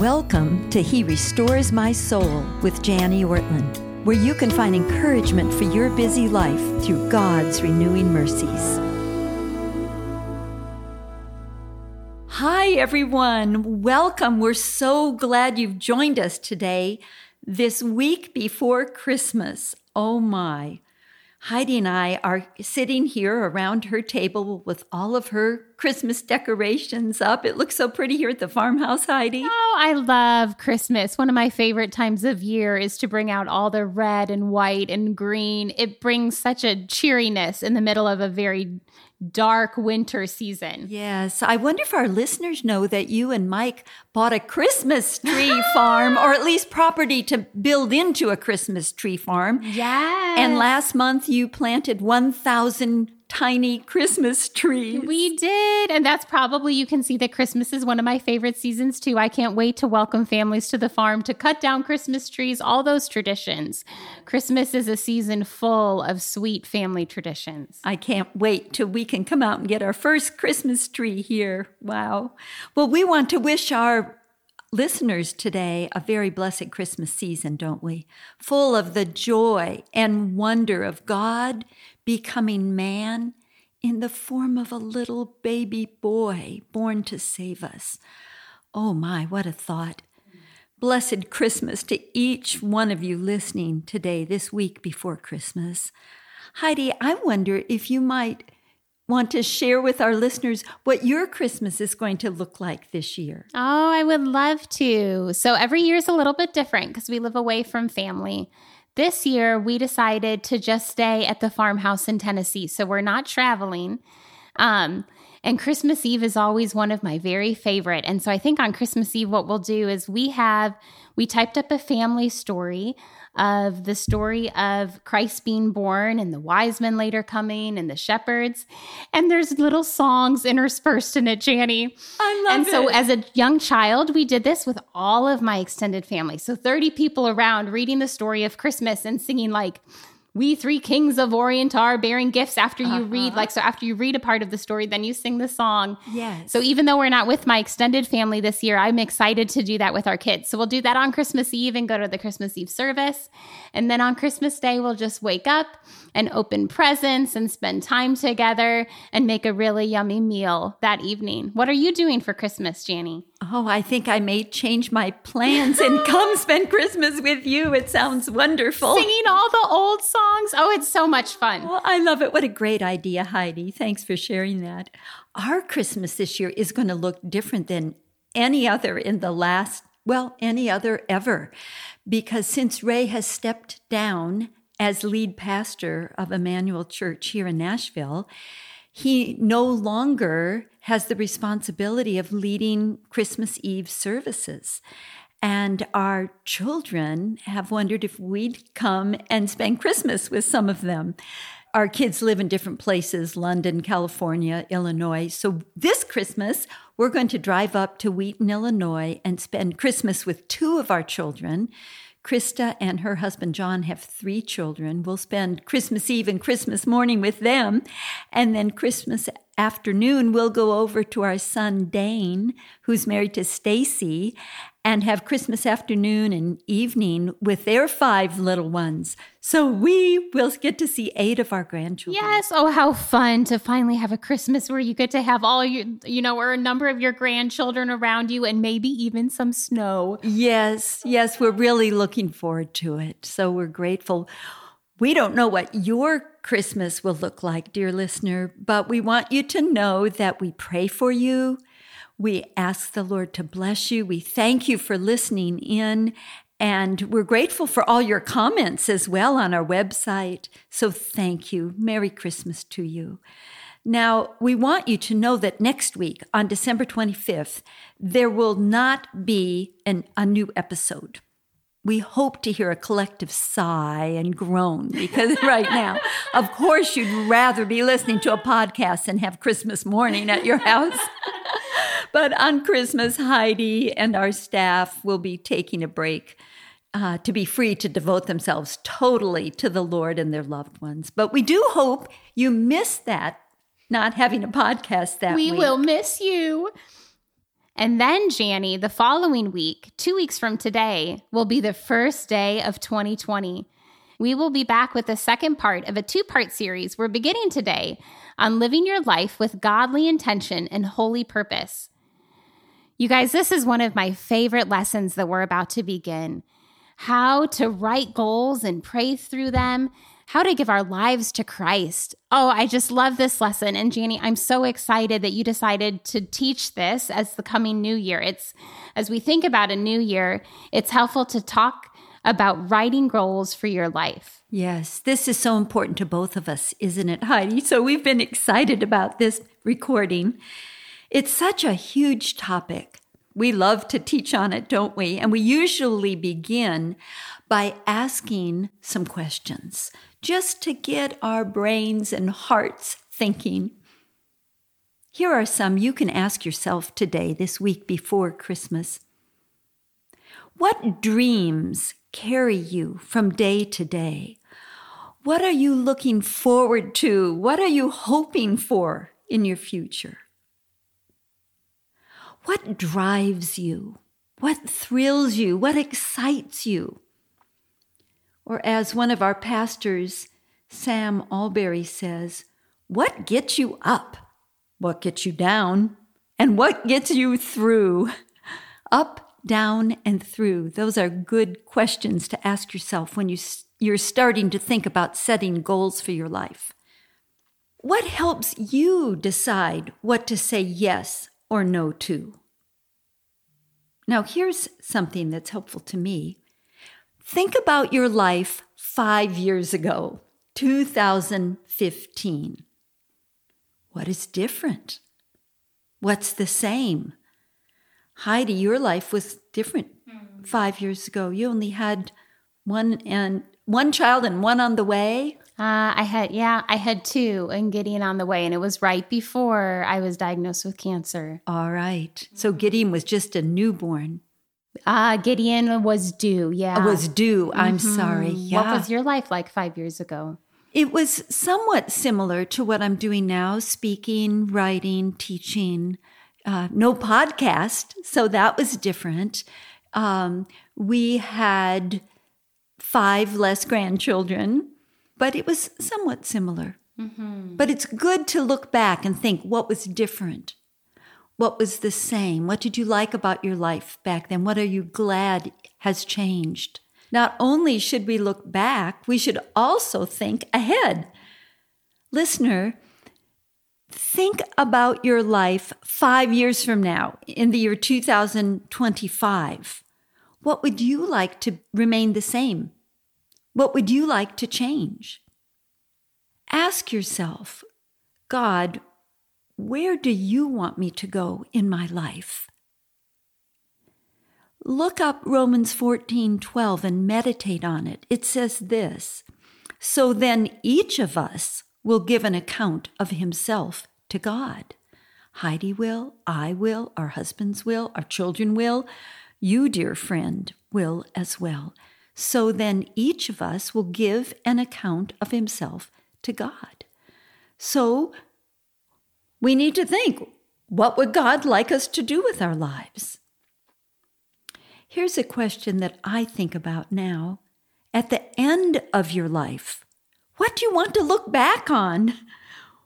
Welcome to He Restores My Soul with Jani Ortlund, where you can find encouragement for your busy life through God's renewing mercies. Hi, everyone. Welcome. We're so glad you've joined us today, this week before Christmas. Oh, my. Heidi and I are sitting here around her table with all of her Christmas decorations up. It looks so pretty here at the farmhouse, Heidi. Oh, I love Christmas. One of my favorite times of year is to bring out all the red and white and green. It brings such a cheeriness in the middle of a very dark winter season. Yes. I wonder if our listeners know that you and Mike bought a Christmas tree farm or at least property to build into a Christmas tree farm. Yes. And last month you planted 1,000 tiny Christmas trees. We did. And that's probably, you can see that Christmas is one of my favorite seasons too. I can't wait to welcome families to the farm to cut down Christmas trees, all those traditions. Christmas is a season full of sweet family traditions. I can't wait till we can come out and get our first Christmas tree here. Wow. Well, we want to wish our listeners today a very blessed Christmas season, don't we? Full of the joy and wonder of God becoming man in the form of a little baby boy born to save us. Oh my, what a thought. Blessed Christmas to each one of you listening today, this week before Christmas. Heidi, I wonder if you might want to share with our listeners what your Christmas is going to look like this year. Oh, I would love to. So every year is a little bit different because we live away from family. This year, we decided to just stay at the farmhouse in Tennessee. So we're not traveling. Um, and Christmas Eve is always one of my very favorite. And so I think on Christmas Eve, what we'll do is we have, we typed up a family story of the story of Christ being born and the wise men later coming and the shepherds. And there's little songs interspersed in it, Janie. I love and it. so as a young child, we did this with all of my extended family. So 30 people around reading the story of Christmas and singing like we three kings of Orient are bearing gifts after you Uh-huh. read like so after you read a part of the story then you sing the song Yes. so even though we're not with my extended family this year i'm excited to do that with our kids so we'll do that on christmas eve and go to the christmas eve service and then on christmas day we'll just wake up and open presents and spend time together and make a really yummy meal that evening what are you doing for christmas Jani? Oh, I think I may change my plans and come spend Christmas with you. It sounds wonderful. singing all the old songs oh it's so much fun Well, I love it. What a great idea, Heidi. Thanks for sharing that. Our Christmas this year is going to look different than any other in the last, well, any other ever. Because since Ray has stepped down as lead pastor of Immanuel Church here in Nashville, he no longer has the responsibility of leading Christmas Eve services. And our children have wondered if we'd come and spend Christmas with some of them. Our kids live in different places London, California, Illinois. So this Christmas, we're going to drive up to Wheaton, Illinois, and spend Christmas with two of our children. Krista and her husband John have three children. We'll spend Christmas Eve and Christmas morning with them. And then Christmas afternoon, we'll go over to our son Dane, who's married to Stacy, and have Christmas afternoon and evening with their five little ones. So we will get to see eight of our grandchildren. Yes. Oh, how fun to finally have a Christmas where you get to have all your, you know, or a number of your grandchildren around you and maybe even some snow. Yes, yes, we're really looking forward to it. So we're grateful. We don't know what your Christmas will look like, dear listener, but we want you to know that we pray for you. We ask the Lord to bless you. We thank you for listening in. And we're grateful for all your comments as well on our website. So thank you. Merry Christmas to you. Now, we want you to know that next week, on December 25th, there will not be an, a new episode. We hope to hear a collective sigh and groan because right now, of course, you'd rather be listening to a podcast than have Christmas morning at your house. but on Christmas, Heidi and our staff will be taking a break uh, to be free to devote themselves totally to the Lord and their loved ones. But we do hope you miss that, not having a podcast that we week. will miss you. And then, Jani, the following week, two weeks from today, will be the first day of 2020. We will be back with the second part of a two part series we're beginning today on living your life with godly intention and holy purpose. You guys, this is one of my favorite lessons that we're about to begin how to write goals and pray through them, how to give our lives to Christ. Oh, I just love this lesson. And Jani, I'm so excited that you decided to teach this as the coming new year. It's as we think about a new year, it's helpful to talk about writing goals for your life. Yes, this is so important to both of us, isn't it, Heidi? So we've been excited about this recording. It's such a huge topic. We love to teach on it, don't we? And we usually begin by asking some questions just to get our brains and hearts thinking. Here are some you can ask yourself today, this week before Christmas. What dreams carry you from day to day? What are you looking forward to? What are you hoping for in your future? What drives you? What thrills you? What excites you? Or, as one of our pastors, Sam Allberry, says, What gets you up? What gets you down? And what gets you through? Up, down, and through. Those are good questions to ask yourself when you, you're starting to think about setting goals for your life. What helps you decide what to say yes or no to. Now, here's something that's helpful to me. Think about your life five years ago, 2015. What is different? What's the same? Heidi, your life was different mm-hmm. five years ago. You only had one and one child and one on the way. Uh, I had, yeah, I had two and Gideon on the way, and it was right before I was diagnosed with cancer. All right. So Gideon was just a newborn. Uh, Gideon was due, yeah. Was due. I'm mm-hmm. sorry. Yeah. What was your life like five years ago? It was somewhat similar to what I'm doing now speaking, writing, teaching. Uh, no podcast, so that was different. Um, we had five less grandchildren but it was somewhat similar. Mm-hmm. But it's good to look back and think what was different? What was the same? What did you like about your life back then? What are you glad has changed? Not only should we look back, we should also think ahead. Listener, think about your life five years from now, in the year 2025. What would you like to remain the same? What would you like to change? Ask yourself, God, where do you want me to go in my life? Look up Romans 14 12 and meditate on it. It says this So then each of us will give an account of himself to God. Heidi will, I will, our husbands will, our children will, you, dear friend, will as well. So then each of us will give an account of himself to God. So we need to think what would God like us to do with our lives? Here's a question that I think about now. At the end of your life, what do you want to look back on?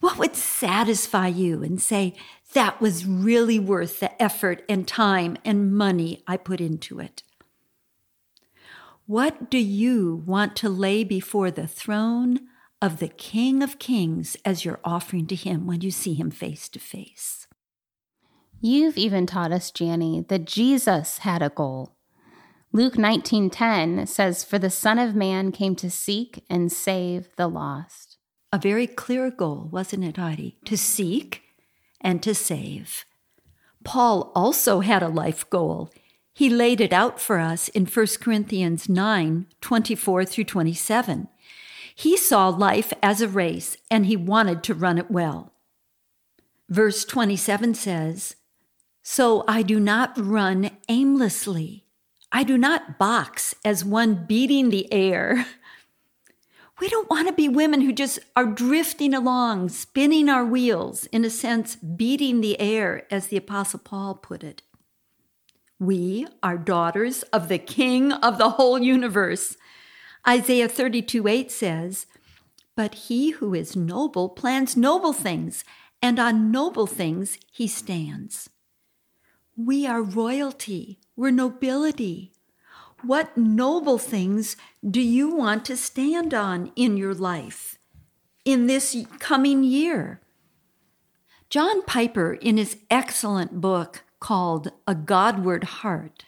What would satisfy you and say, that was really worth the effort and time and money I put into it? What do you want to lay before the throne of the King of Kings as your offering to him when you see him face to face? You've even taught us, Jani, that Jesus had a goal. Luke 19:10 says for the son of man came to seek and save the lost. A very clear goal, wasn't it, Heidi? To seek and to save. Paul also had a life goal. He laid it out for us in 1 Corinthians 9 24 through 27. He saw life as a race and he wanted to run it well. Verse 27 says, So I do not run aimlessly. I do not box as one beating the air. We don't want to be women who just are drifting along, spinning our wheels, in a sense, beating the air, as the Apostle Paul put it. We are daughters of the King of the whole universe. Isaiah 32 8 says, But he who is noble plans noble things, and on noble things he stands. We are royalty, we're nobility. What noble things do you want to stand on in your life in this coming year? John Piper, in his excellent book called A Godward Heart,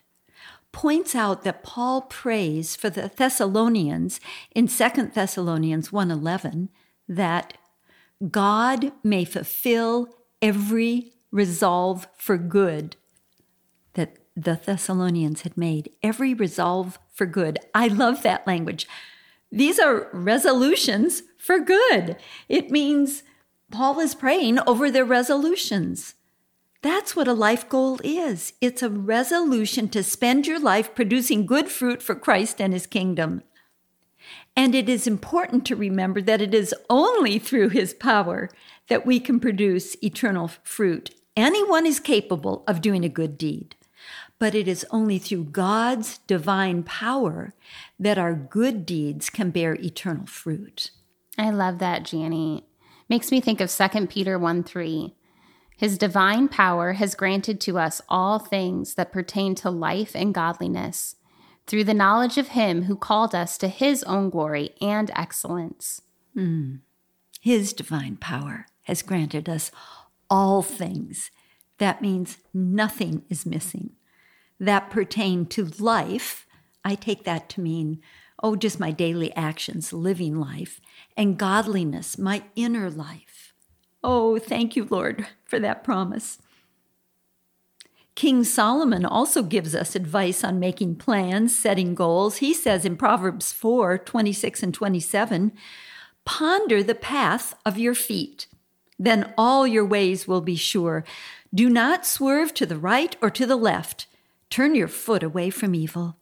points out that Paul prays for the Thessalonians in 2 Thessalonians 1:11 that God may fulfill every resolve for good that the Thessalonians had made, every resolve for good. I love that language. These are resolutions for good. It means Paul is praying over their resolutions. That's what a life goal is it's a resolution to spend your life producing good fruit for Christ and his kingdom. And it is important to remember that it is only through his power that we can produce eternal fruit. Anyone is capable of doing a good deed, but it is only through God's divine power that our good deeds can bear eternal fruit. I love that, Jani. Makes me think of 2 Peter 1 3. His divine power has granted to us all things that pertain to life and godliness through the knowledge of Him who called us to His own glory and excellence. Mm. His divine power has granted us all things. That means nothing is missing. That pertain to life, I take that to mean, oh, just my daily actions, living life, and godliness, my inner life. Oh, thank you, Lord, for that promise. King Solomon also gives us advice on making plans, setting goals. He says in Proverbs 4 26 and 27, Ponder the path of your feet, then all your ways will be sure. Do not swerve to the right or to the left. Turn your foot away from evil.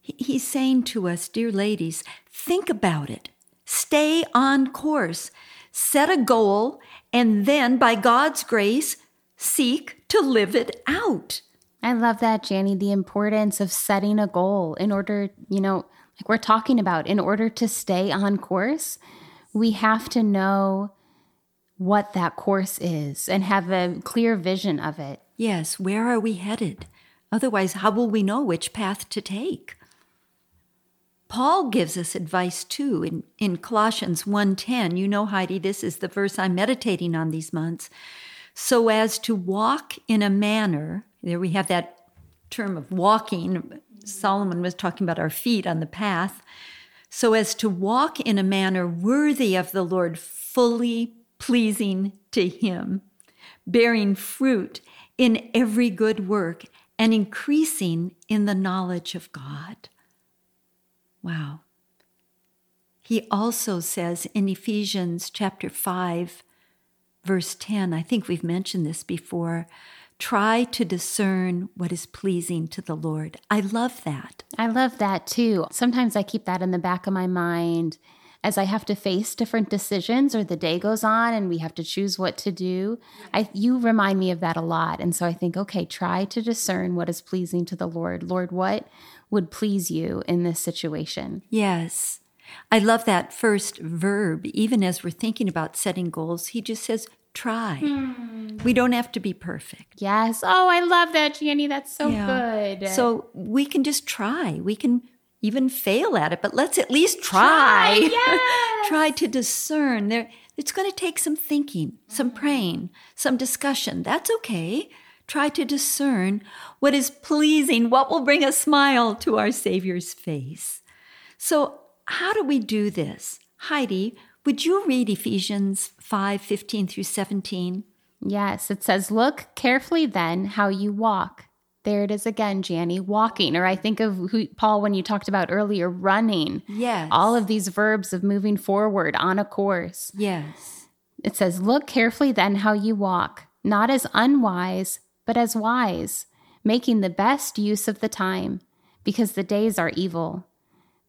He's saying to us, dear ladies, think about it. Stay on course set a goal, and then by God's grace, seek to live it out. I love that, Jani, the importance of setting a goal in order, you know, like we're talking about, in order to stay on course, we have to know what that course is and have a clear vision of it. Yes, where are we headed? Otherwise, how will we know which path to take? Paul gives us advice too in, in Colossians 1:10. You know, Heidi, this is the verse I'm meditating on these months. So as to walk in a manner, there we have that term of walking. Solomon was talking about our feet on the path. So as to walk in a manner worthy of the Lord, fully pleasing to him, bearing fruit in every good work and increasing in the knowledge of God. Wow. He also says in Ephesians chapter 5, verse 10, I think we've mentioned this before, try to discern what is pleasing to the Lord. I love that. I love that too. Sometimes I keep that in the back of my mind as I have to face different decisions or the day goes on and we have to choose what to do. I you remind me of that a lot. And so I think, okay, try to discern what is pleasing to the Lord. Lord, what would please you in this situation? Yes. I love that first verb. Even as we're thinking about setting goals, he just says, try. Hmm. We don't have to be perfect. Yes. Oh, I love that, Jenny. That's so yeah. good. So we can just try. We can even fail at it, but let's at least try. Try, yes. try to discern. There, it's going to take some thinking, some praying, some discussion. That's okay. Try to discern what is pleasing, what will bring a smile to our Savior's face. So, how do we do this? Heidi, would you read Ephesians 5 15 through 17? Yes, it says, Look carefully then how you walk there it is again, Jani, walking. Or I think of who, Paul when you talked about earlier, running. Yes. All of these verbs of moving forward on a course. Yes. It says, Look carefully then how you walk, not as unwise, but as wise, making the best use of the time, because the days are evil.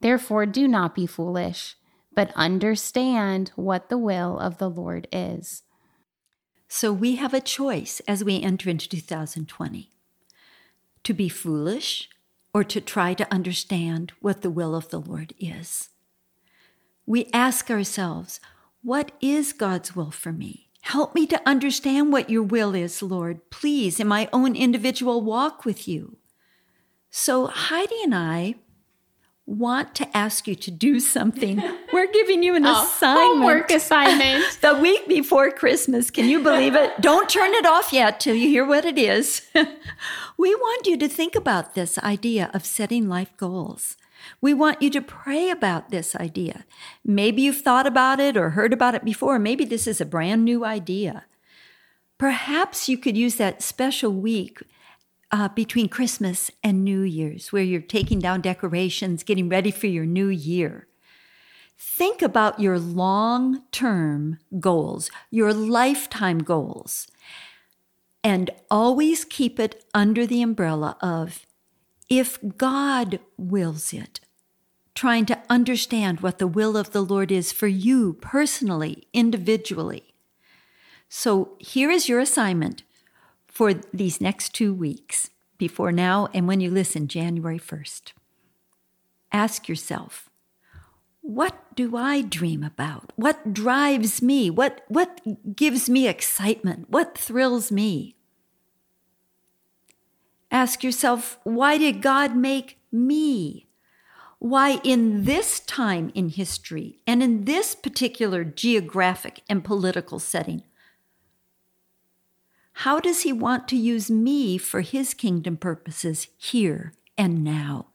Therefore, do not be foolish, but understand what the will of the Lord is. So we have a choice as we enter into 2020 to be foolish or to try to understand what the will of the Lord is. We ask ourselves, what is God's will for me? Help me to understand what your will is, Lord, please, in my own individual walk with you. So Heidi and I want to ask you to do something. We're giving you an oh, assignment. Homework assignment. the week before Christmas. Can you believe it? Don't turn it off yet till you hear what it is. we want you to think about this idea of setting life goals. We want you to pray about this idea. Maybe you've thought about it or heard about it before. Maybe this is a brand new idea. Perhaps you could use that special week uh, between Christmas and New Year's, where you're taking down decorations, getting ready for your new year. Think about your long term goals, your lifetime goals, and always keep it under the umbrella of if God wills it. Trying to understand what the will of the Lord is for you personally, individually. So here is your assignment for these next two weeks, before now and when you listen, January 1st. Ask yourself, what do I dream about? What drives me? What, what gives me excitement? What thrills me? Ask yourself, why did God make me? Why, in this time in history and in this particular geographic and political setting, how does he want to use me for his kingdom purposes here and now?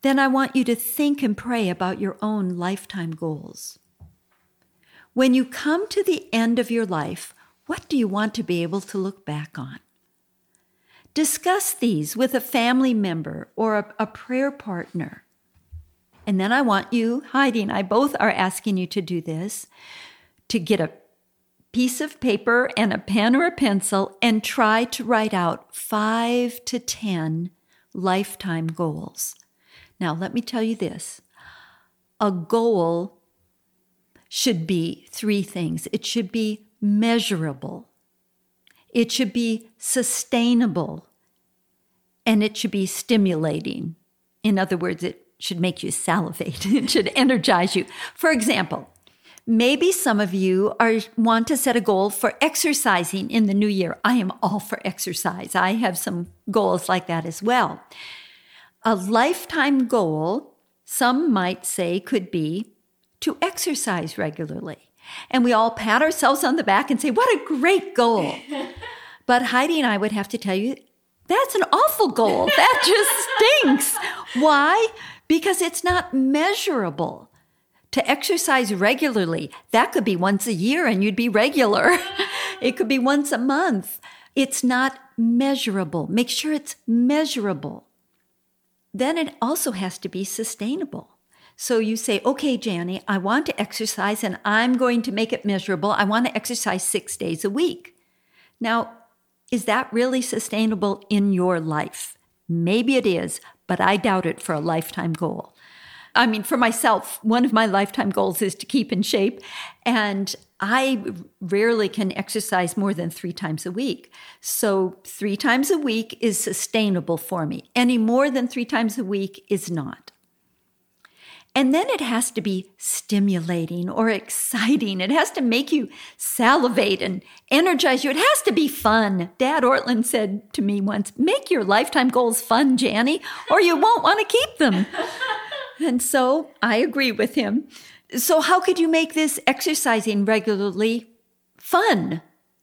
Then I want you to think and pray about your own lifetime goals. When you come to the end of your life, what do you want to be able to look back on? Discuss these with a family member or a, a prayer partner. And then I want you, Heidi and I both are asking you to do this, to get a piece of paper and a pen or a pencil and try to write out five to 10 lifetime goals. Now, let me tell you this a goal should be three things it should be measurable, it should be sustainable, and it should be stimulating. In other words, it should make you salivate, it should energize you. For example, Maybe some of you are want to set a goal for exercising in the new year. I am all for exercise. I have some goals like that as well. A lifetime goal, some might say, could be to exercise regularly. And we all pat ourselves on the back and say, What a great goal. but Heidi and I would have to tell you, that's an awful goal. That just stinks. Why? Because it's not measurable to exercise regularly. That could be once a year and you'd be regular. it could be once a month. It's not measurable. Make sure it's measurable. Then it also has to be sustainable. So you say, okay, Jani, I want to exercise and I'm going to make it measurable. I want to exercise six days a week. Now, is that really sustainable in your life? Maybe it is, but I doubt it for a lifetime goal. I mean, for myself, one of my lifetime goals is to keep in shape. And I rarely can exercise more than three times a week. So, three times a week is sustainable for me. Any more than three times a week is not. And then it has to be stimulating or exciting. It has to make you salivate and energize you. It has to be fun. Dad Ortlund said to me once, Make your lifetime goals fun, Jani, or you won't want to keep them. And so I agree with him. So, how could you make this exercising regularly fun,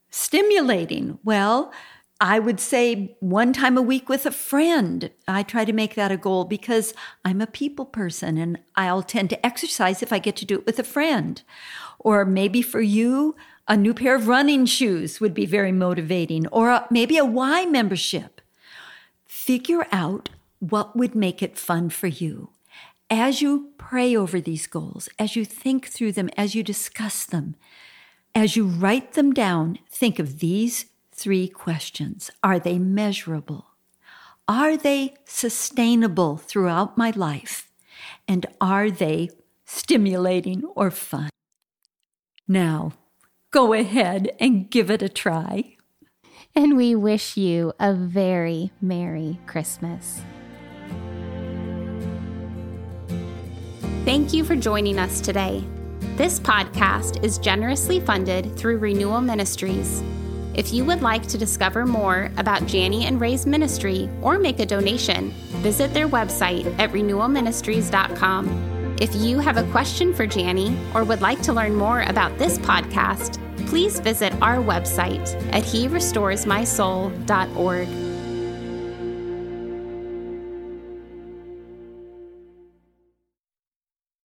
stimulating? Well, I would say one time a week with a friend. I try to make that a goal because I'm a people person and I'll tend to exercise if I get to do it with a friend. Or maybe for you, a new pair of running shoes would be very motivating, or maybe a Y membership. Figure out what would make it fun for you as you pray over these goals, as you think through them, as you discuss them, as you write them down, think of these three questions Are they measurable? Are they sustainable throughout my life? And are they stimulating or fun? Now, go ahead and give it a try. And we wish you a very Merry Christmas. Thank you for joining us today. This podcast is generously funded through Renewal Ministries. If you would like to discover more about Jani and Ray's ministry or make a donation, visit their website at renewalministries.com. If you have a question for Jani or would like to learn more about this podcast, please visit our website at herestoresmysoul.org.